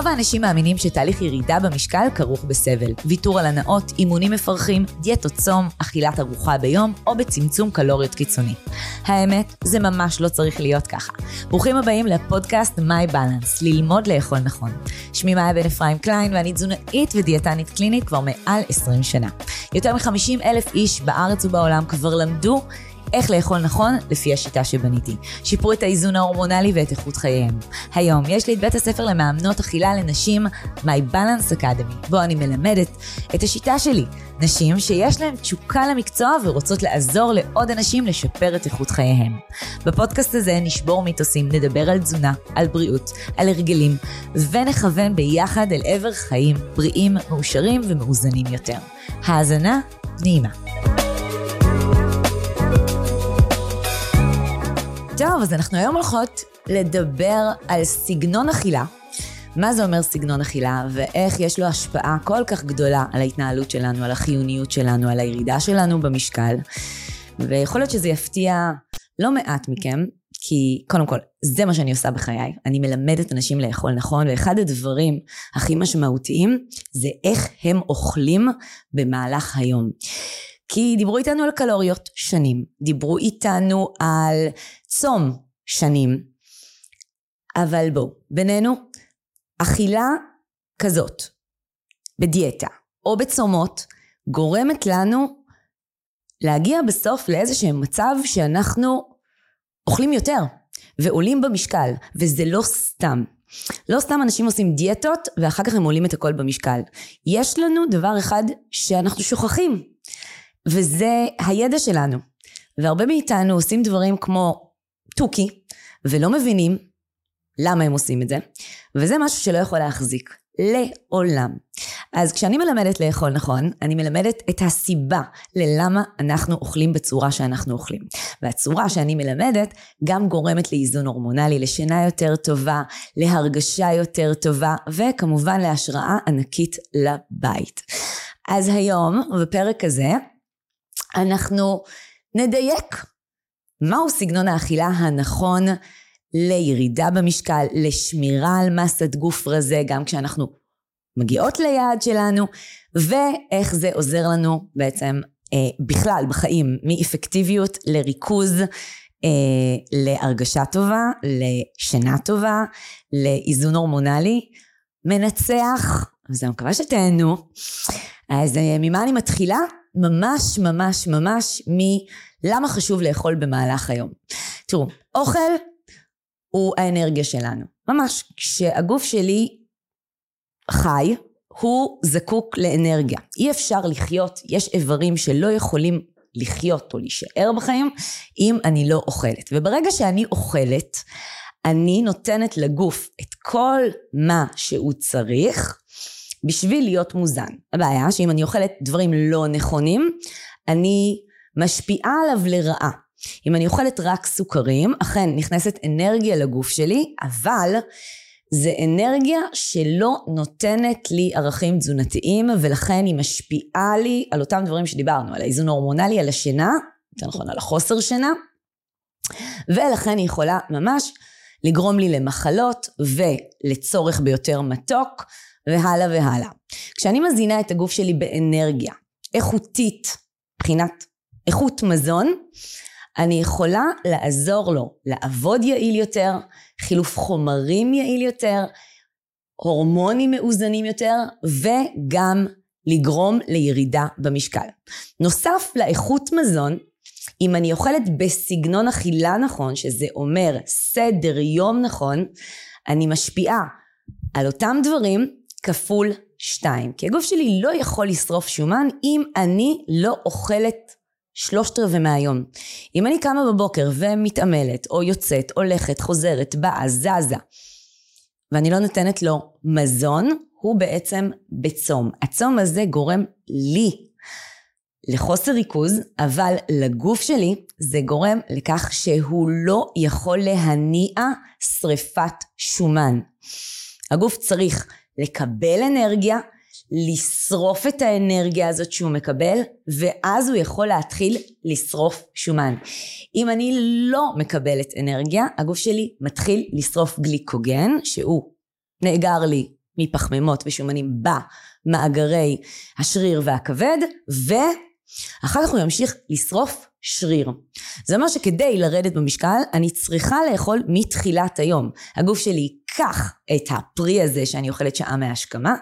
רוב האנשים מאמינים שתהליך ירידה במשקל כרוך בסבל. ויתור על הנאות, אימונים מפרכים, דיאטות צום, אכילת ארוחה ביום או בצמצום קלוריות קיצוני. האמת, זה ממש לא צריך להיות ככה. ברוכים הבאים לפודקאסט My Balance, ללמוד לאכול נכון. שמי מאיה בן אפרים קליין ואני תזונאית ודיאטנית קלינית כבר מעל 20 שנה. יותר מ-50 אלף איש בארץ ובעולם כבר למדו איך לאכול נכון לפי השיטה שבניתי. שיפרו את האיזון ההורמונלי ואת איכות חייהם. היום יש לי את בית הספר למאמנות אכילה לנשים, My Balance Academy, בו אני מלמדת את השיטה שלי. נשים שיש להן תשוקה למקצוע ורוצות לעזור לעוד אנשים לשפר את איכות חייהם. בפודקאסט הזה נשבור מיתוסים, נדבר על תזונה, על בריאות, על הרגלים, ונכוון ביחד אל עבר חיים בריאים, מאושרים ומאוזנים יותר. האזנה נעימה. טוב, אז אנחנו היום הולכות לדבר על סגנון אכילה. מה זה אומר סגנון אכילה, ואיך יש לו השפעה כל כך גדולה על ההתנהלות שלנו, על החיוניות שלנו, על הירידה שלנו במשקל. ויכול להיות שזה יפתיע לא מעט מכם, כי קודם כל, זה מה שאני עושה בחיי. אני מלמדת אנשים לאכול נכון, ואחד הדברים הכי משמעותיים זה איך הם אוכלים במהלך היום. כי דיברו איתנו על קלוריות שנים, דיברו איתנו על צום שנים, אבל בואו, בינינו, אכילה כזאת, בדיאטה או בצומות, גורמת לנו להגיע בסוף לאיזשהו מצב שאנחנו אוכלים יותר ועולים במשקל, וזה לא סתם. לא סתם אנשים עושים דיאטות ואחר כך הם עולים את הכל במשקל. יש לנו דבר אחד שאנחנו שוכחים, וזה הידע שלנו. והרבה מאיתנו עושים דברים כמו תוכי, ולא מבינים למה הם עושים את זה, וזה משהו שלא יכול להחזיק. לעולם. אז כשאני מלמדת לאכול נכון, אני מלמדת את הסיבה ללמה אנחנו אוכלים בצורה שאנחנו אוכלים. והצורה שאני מלמדת גם גורמת לאיזון הורמונלי, לשינה יותר טובה, להרגשה יותר טובה, וכמובן להשראה ענקית לבית. אז היום, בפרק הזה, אנחנו נדייק מהו סגנון האכילה הנכון לירידה במשקל, לשמירה על מסת גוף רזה, גם כשאנחנו מגיעות ליעד שלנו, ואיך זה עוזר לנו בעצם אה, בכלל בחיים, מאפקטיביות לריכוז, אה, להרגשה טובה, לשינה טובה, לאיזון הורמונלי, מנצח, אז אני מקווה שתהנו. אז אה, ממה אני מתחילה? ממש ממש ממש מלמה חשוב לאכול במהלך היום. תראו, אוכל הוא האנרגיה שלנו. ממש, כשהגוף שלי חי, הוא זקוק לאנרגיה. אי אפשר לחיות, יש איברים שלא יכולים לחיות או להישאר בחיים אם אני לא אוכלת. וברגע שאני אוכלת, אני נותנת לגוף את כל מה שהוא צריך בשביל להיות מוזן. הבעיה שאם אני אוכלת דברים לא נכונים, אני משפיעה עליו לרעה. אם אני אוכלת רק סוכרים, אכן נכנסת אנרגיה לגוף שלי, אבל זה אנרגיה שלא נותנת לי ערכים תזונתיים, ולכן היא משפיעה לי על אותם דברים שדיברנו, על האיזון ההורמונלי, על השינה, יותר נכון על החוסר שינה, ולכן היא יכולה ממש לגרום לי למחלות ולצורך ביותר מתוק, והלאה והלאה. כשאני מזינה את הגוף שלי באנרגיה איכותית, מבחינת איכות מזון, אני יכולה לעזור לו לעבוד יעיל יותר, חילוף חומרים יעיל יותר, הורמונים מאוזנים יותר, וגם לגרום לירידה במשקל. נוסף לאיכות מזון, אם אני אוכלת בסגנון אכילה נכון, שזה אומר סדר יום נכון, אני משפיעה על אותם דברים כפול שתיים. כי הגוף שלי לא יכול לשרוף שומן אם אני לא אוכלת שלושת רבעי מהיום. אם אני קמה בבוקר ומתעמלת, או יוצאת, הולכת, חוזרת, באה, זזה, ואני לא נותנת לו מזון, הוא בעצם בצום. הצום הזה גורם לי לחוסר ריכוז, אבל לגוף שלי זה גורם לכך שהוא לא יכול להניע שריפת שומן. הגוף צריך לקבל אנרגיה, לשרוף את האנרגיה הזאת שהוא מקבל, ואז הוא יכול להתחיל לשרוף שומן. אם אני לא מקבלת אנרגיה, הגוף שלי מתחיל לשרוף גליקוגן, שהוא נאגר לי מפחמימות ושומנים במאגרי השריר והכבד, ואחר כך הוא ימשיך לשרוף שריר. זה אומר שכדי לרדת במשקל, אני צריכה לאכול מתחילת היום. הגוף שלי ייקח את הפרי הזה שאני אוכלת שעה מהשכמה,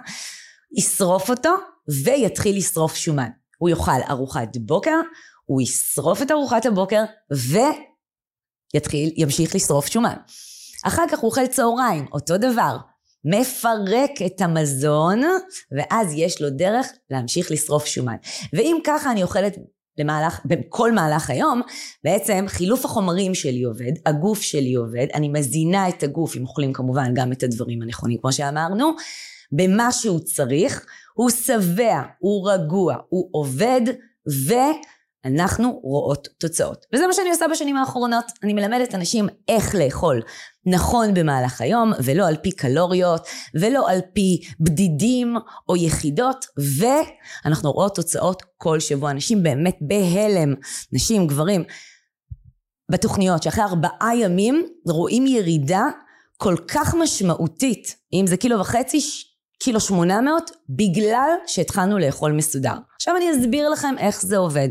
ישרוף אותו, ויתחיל לשרוף שומן. הוא יאכל ארוחת בוקר, הוא ישרוף את ארוחת הבוקר, ויתחיל, ימשיך לשרוף שומן. אחר כך הוא אוכל צהריים, אותו דבר. מפרק את המזון, ואז יש לו דרך להמשיך לשרוף שומן. ואם ככה אני אוכלת למהלך, בכל מהלך היום, בעצם חילוף החומרים שלי עובד, הגוף שלי עובד, אני מזינה את הגוף, אם אוכלים כמובן גם את הדברים הנכונים, כמו שאמרנו, במה שהוא צריך, הוא שבע, הוא רגוע, הוא עובד, ו... אנחנו רואות תוצאות. וזה מה שאני עושה בשנים האחרונות. אני מלמדת אנשים איך לאכול נכון במהלך היום, ולא על פי קלוריות, ולא על פי בדידים או יחידות, ואנחנו רואות תוצאות כל שבוע. אנשים באמת בהלם, נשים, גברים, בתוכניות שאחרי ארבעה ימים רואים ירידה כל כך משמעותית, אם זה קילו וחצי, קילו שמונה מאות, בגלל שהתחלנו לאכול מסודר. עכשיו אני אסביר לכם איך זה עובד.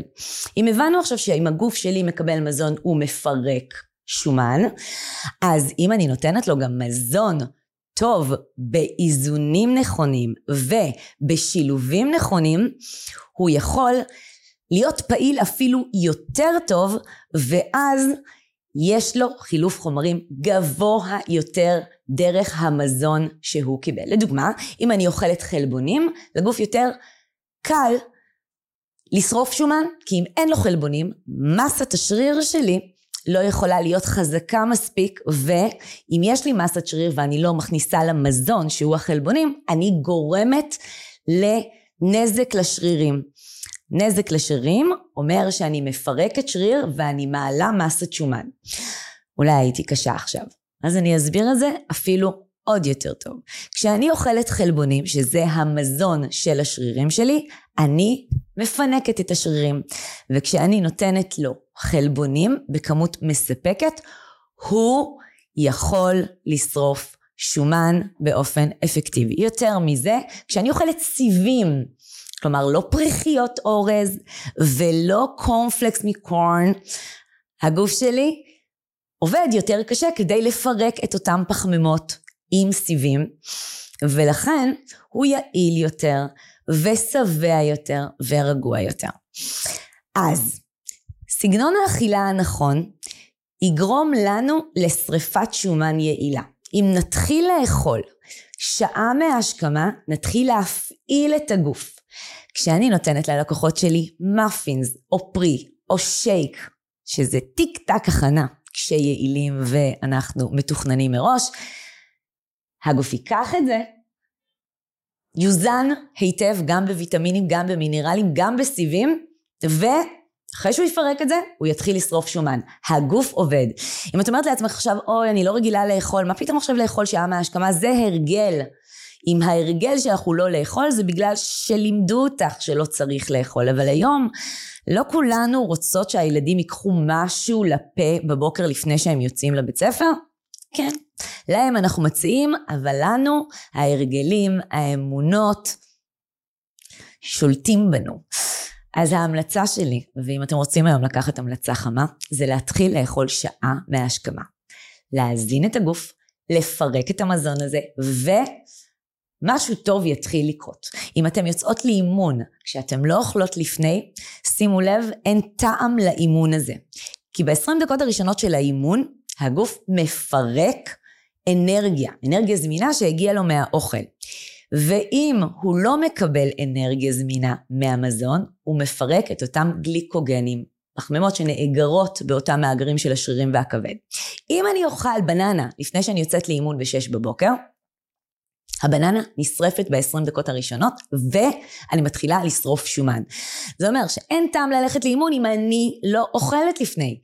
אם הבנו עכשיו שאם הגוף שלי מקבל מזון הוא מפרק שומן, אז אם אני נותנת לו גם מזון טוב באיזונים נכונים ובשילובים נכונים, הוא יכול להיות פעיל אפילו יותר טוב, ואז יש לו חילוף חומרים גבוה יותר דרך המזון שהוא קיבל. לדוגמה, אם אני אוכלת חלבונים, לגוף יותר קל לשרוף שומן, כי אם אין לו חלבונים, מסת השריר שלי לא יכולה להיות חזקה מספיק, ואם יש לי מסת שריר ואני לא מכניסה למזון, שהוא החלבונים, אני גורמת לנזק לשרירים. נזק לשרירים אומר שאני מפרקת שריר ואני מעלה מסת שומן. אולי הייתי קשה עכשיו. אז אני אסביר את זה אפילו עוד יותר טוב. כשאני אוכלת חלבונים, שזה המזון של השרירים שלי, אני מפנקת את השרירים. וכשאני נותנת לו חלבונים בכמות מספקת, הוא יכול לשרוף שומן באופן אפקטיבי. יותר מזה, כשאני אוכלת סיבים, כלומר לא פריחיות אורז ולא קורנפלקס מקורן, הגוף שלי עובד יותר קשה כדי לפרק את אותם פחמימות עם סיבים, ולכן הוא יעיל יותר ושבע יותר ורגוע יותר. אז סגנון האכילה הנכון יגרום לנו לשריפת שומן יעילה. אם נתחיל לאכול שעה מההשכמה, נתחיל להפעיל את הגוף. כשאני נותנת ללקוחות שלי מאפינס או פרי או שייק, שזה טיק טק הכנה, כשיעילים ואנחנו מתוכננים מראש, הגוף ייקח את זה, יוזן היטב גם בוויטמינים, גם במינרלים, גם בסיבים, ואחרי שהוא יפרק את זה, הוא יתחיל לשרוף שומן. הגוף עובד. אם את אומרת לעצמך עכשיו, אוי, אני לא רגילה לאכול, מה פתאום עכשיו לאכול שעה מההשכמה? זה הרגל. אם ההרגל הוא לא לאכול, זה בגלל שלימדו אותך שלא צריך לאכול. אבל היום, לא כולנו רוצות שהילדים ייקחו משהו לפה בבוקר לפני שהם יוצאים לבית ספר? כן. להם אנחנו מציעים, אבל לנו ההרגלים, האמונות, שולטים בנו. אז ההמלצה שלי, ואם אתם רוצים היום לקחת המלצה חמה, זה להתחיל לאכול שעה מההשכמה. להזין את הגוף, לפרק את המזון הזה, ומשהו טוב יתחיל לקרות. אם אתן יוצאות לאימון כשאתן לא אוכלות לפני, שימו לב, אין טעם לאימון הזה. כי ב-20 דקות הראשונות של האימון, הגוף מפרק אנרגיה, אנרגיה זמינה שהגיעה לו מהאוכל. ואם הוא לא מקבל אנרגיה זמינה מהמזון, הוא מפרק את אותם גליקוגנים, פחמימות שנאגרות באותם מאגרים של השרירים והכבד. אם אני אוכל בננה לפני שאני יוצאת לאימון ב-6 בבוקר, הבננה נשרפת ב-20 דקות הראשונות, ואני מתחילה לשרוף שומן. זה אומר שאין טעם ללכת לאימון אם אני לא אוכלת לפני.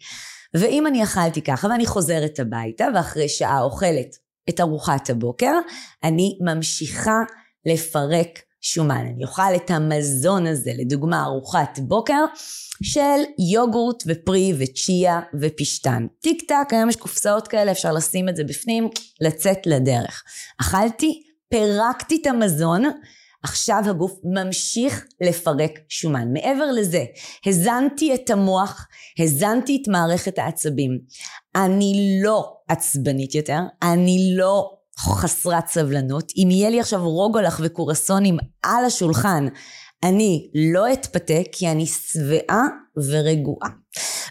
ואם אני אכלתי ככה ואני חוזרת הביתה ואחרי שעה אוכלת את ארוחת הבוקר, אני ממשיכה לפרק שומן. אני אוכל את המזון הזה, לדוגמה ארוחת בוקר של יוגורט ופרי וצ'יה ופשטן. טיק טק, היום יש קופסאות כאלה, אפשר לשים את זה בפנים, לצאת לדרך. אכלתי פירקתי את המזון, עכשיו הגוף ממשיך לפרק שומן. מעבר לזה, הזנתי את המוח, הזנתי את מערכת העצבים. אני לא עצבנית יותר, אני לא חסרת סבלנות. אם יהיה לי עכשיו רוגולח וקורסונים על השולחן, אני לא אתפתה כי אני שבעה ורגועה.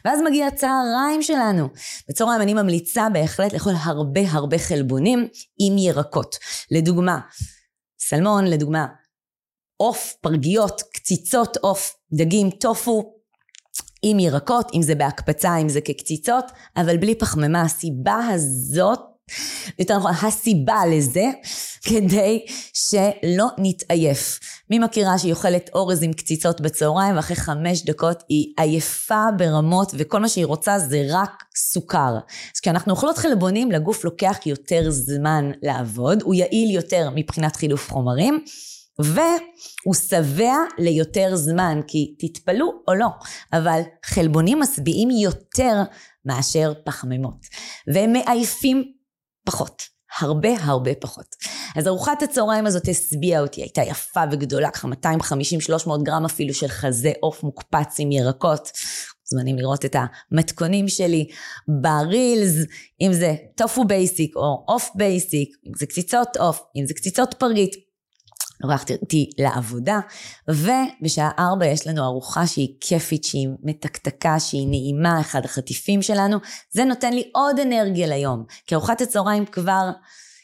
ואז מגיע הצהריים שלנו. בצהריים אני ממליצה בהחלט לאכול הרבה הרבה חלבונים עם ירקות. לדוגמה, סלמון, לדוגמה, עוף, פרגיות, קציצות עוף, דגים, טופו, עם ירקות, אם זה בהקפצה, אם זה כקציצות, אבל בלי פחמימה. הסיבה הזאת יותר נכון, הסיבה לזה, כדי שלא נתעייף. מי מכירה שהיא אוכלת אורז עם קציצות בצהריים, ואחרי חמש דקות היא עייפה ברמות, וכל מה שהיא רוצה זה רק סוכר. אז כשאנחנו אוכלות חלבונים, לגוף לוקח יותר זמן לעבוד, הוא יעיל יותר מבחינת חילוף חומרים. והוא שבע ליותר זמן, כי תתפלאו או לא, אבל חלבונים משביעים יותר מאשר פחמימות, והם מעייפים פחות. הרבה הרבה פחות. אז ארוחת הצהריים הזאת השביעה אותי, הייתה יפה וגדולה, ככה 250-300 גרם אפילו של חזה עוף מוקפץ עם ירקות. מוזמנים לראות את המתכונים שלי ב reels, אם זה טופו basic או עוף basic, אם זה קציצות עוף, אם זה קציצות פרגית. לוקחתי אותי לעבודה, ובשעה ארבע יש לנו ארוחה שהיא כיפית, שהיא מתקתקה, שהיא נעימה, אחד החטיפים שלנו, זה נותן לי עוד אנרגיה ליום, כי ארוחת הצהריים כבר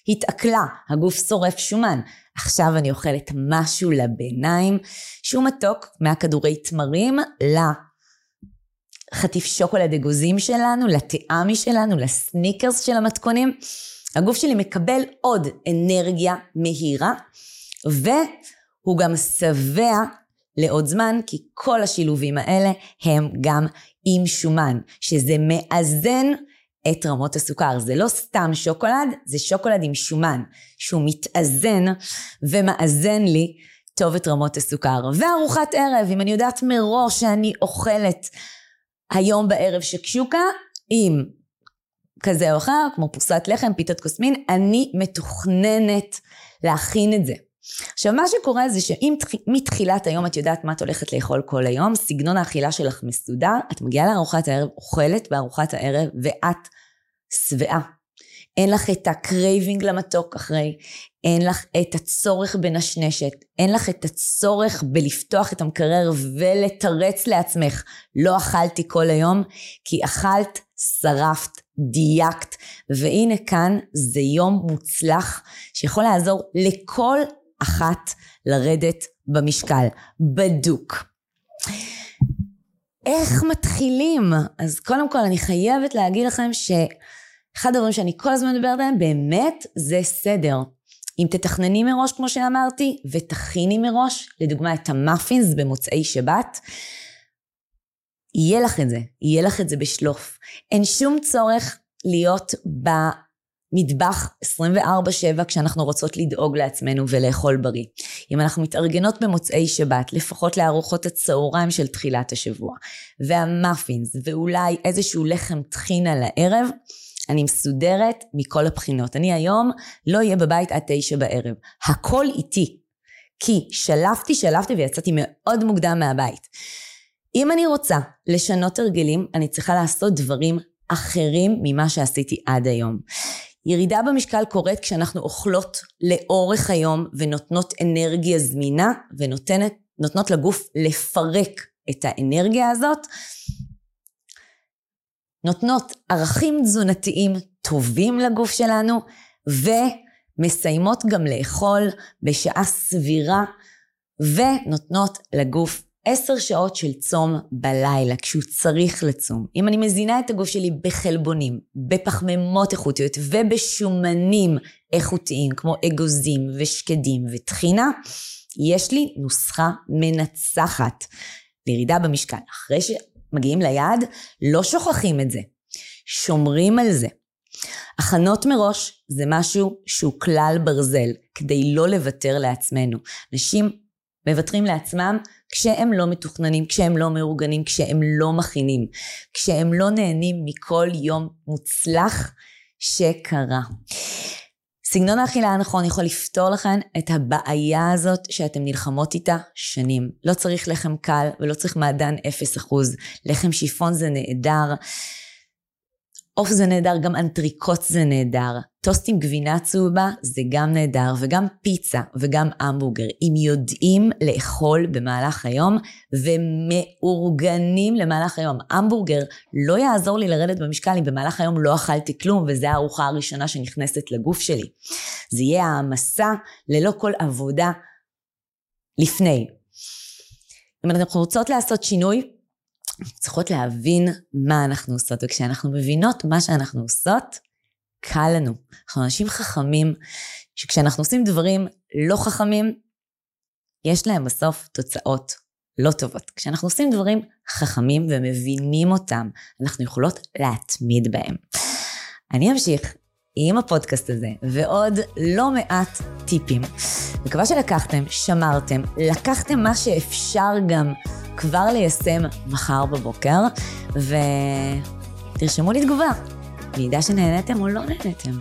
התעכלה, הגוף שורף שומן. עכשיו אני אוכלת משהו לביניים, שהוא מתוק מהכדורי תמרים לחטיף שוקולד אגוזים שלנו, לטעמי שלנו, לסניקרס של המתכונים. הגוף שלי מקבל עוד אנרגיה מהירה. והוא גם שבע לעוד זמן, כי כל השילובים האלה הם גם עם שומן, שזה מאזן את רמות הסוכר. זה לא סתם שוקולד, זה שוקולד עם שומן, שהוא מתאזן ומאזן לי טוב את רמות הסוכר. וארוחת ערב, אם אני יודעת מראש שאני אוכלת היום בערב שקשוקה, עם כזה או אחר, כמו פרוסת לחם, פיתות כוסמין, אני מתוכננת להכין את זה. עכשיו מה שקורה זה שאם מתחילת היום את יודעת מה את הולכת לאכול כל היום, סגנון האכילה שלך מסודר, את מגיעה לארוחת הערב, אוכלת בארוחת הערב ואת שבעה. אין לך את ה craving למתוק אחרי, אין לך את הצורך בנשנשת, אין לך את הצורך בלפתוח את המקרר ולתרץ לעצמך, לא אכלתי כל היום, כי אכלת, שרפת, דייקת, והנה כאן זה יום מוצלח שיכול לעזור לכל אחת לרדת במשקל, בדוק. איך מתחילים? אז קודם כל אני חייבת להגיד לכם שאחד הדברים שאני כל הזמן מדברת עליהם באמת זה סדר. אם תתכנני מראש כמו שאמרתי ותכיני מראש, לדוגמה את המאפינס במוצאי שבת, יהיה לך את זה, יהיה לך את זה בשלוף. אין שום צורך להיות. מטבח 24/7 כשאנחנו רוצות לדאוג לעצמנו ולאכול בריא. אם אנחנו מתארגנות במוצאי שבת, לפחות לארוחות הצהריים של תחילת השבוע, והמאפינס, ואולי איזשהו לחם טחין על הערב, אני מסודרת מכל הבחינות. אני היום לא אהיה בבית עד תשע בערב. הכל איתי. כי שלפתי, שלפתי ויצאתי מאוד מוקדם מהבית. אם אני רוצה לשנות הרגלים, אני צריכה לעשות דברים אחרים ממה שעשיתי עד היום. ירידה במשקל קורית כשאנחנו אוכלות לאורך היום ונותנות אנרגיה זמינה ונותנות לגוף לפרק את האנרגיה הזאת. נותנות ערכים תזונתיים טובים לגוף שלנו ומסיימות גם לאכול בשעה סבירה ונותנות לגוף עשר שעות של צום בלילה, כשהוא צריך לצום. אם אני מזינה את הגוף שלי בחלבונים, בפחמימות איכותיות ובשומנים איכותיים, כמו אגוזים ושקדים וטחינה, יש לי נוסחה מנצחת לירידה במשקל. אחרי שמגיעים ליעד, לא שוכחים את זה, שומרים על זה. הכנות מראש זה משהו שהוא כלל ברזל, כדי לא לוותר לעצמנו. אנשים מוותרים לעצמם כשהם לא מתוכננים, כשהם לא מאורגנים, כשהם לא מכינים, כשהם לא נהנים מכל יום מוצלח שקרה. סגנון האכילה הנכון יכול לפתור לכן את הבעיה הזאת שאתם נלחמות איתה שנים. לא צריך לחם קל ולא צריך מעדן 0%. לחם שיפון זה נהדר. עוף זה נהדר, גם אנטריקוט זה נהדר. טוסט עם גבינה צהובה זה גם נהדר, וגם פיצה וגם המבורגר. אם יודעים לאכול במהלך היום ומאורגנים למהלך היום. המבורגר לא יעזור לי לרדת במשקל אם במהלך היום לא אכלתי כלום, וזו הארוחה הראשונה שנכנסת לגוף שלי. זה יהיה העמסה ללא כל עבודה לפני. אם אנחנו רוצות לעשות שינוי, צריכות להבין מה אנחנו עושות, וכשאנחנו מבינות מה שאנחנו עושות, קל לנו. אנחנו אנשים חכמים, שכשאנחנו עושים דברים לא חכמים, יש להם בסוף תוצאות לא טובות. כשאנחנו עושים דברים חכמים ומבינים אותם, אנחנו יכולות להתמיד בהם. אני אמשיך עם הפודקאסט הזה ועוד לא מעט טיפים. מקווה שלקחתם, שמרתם, לקחתם מה שאפשר גם כבר ליישם מחר בבוקר, ותרשמו לי תגובה. יודע שנהניתם או לא נהניתם.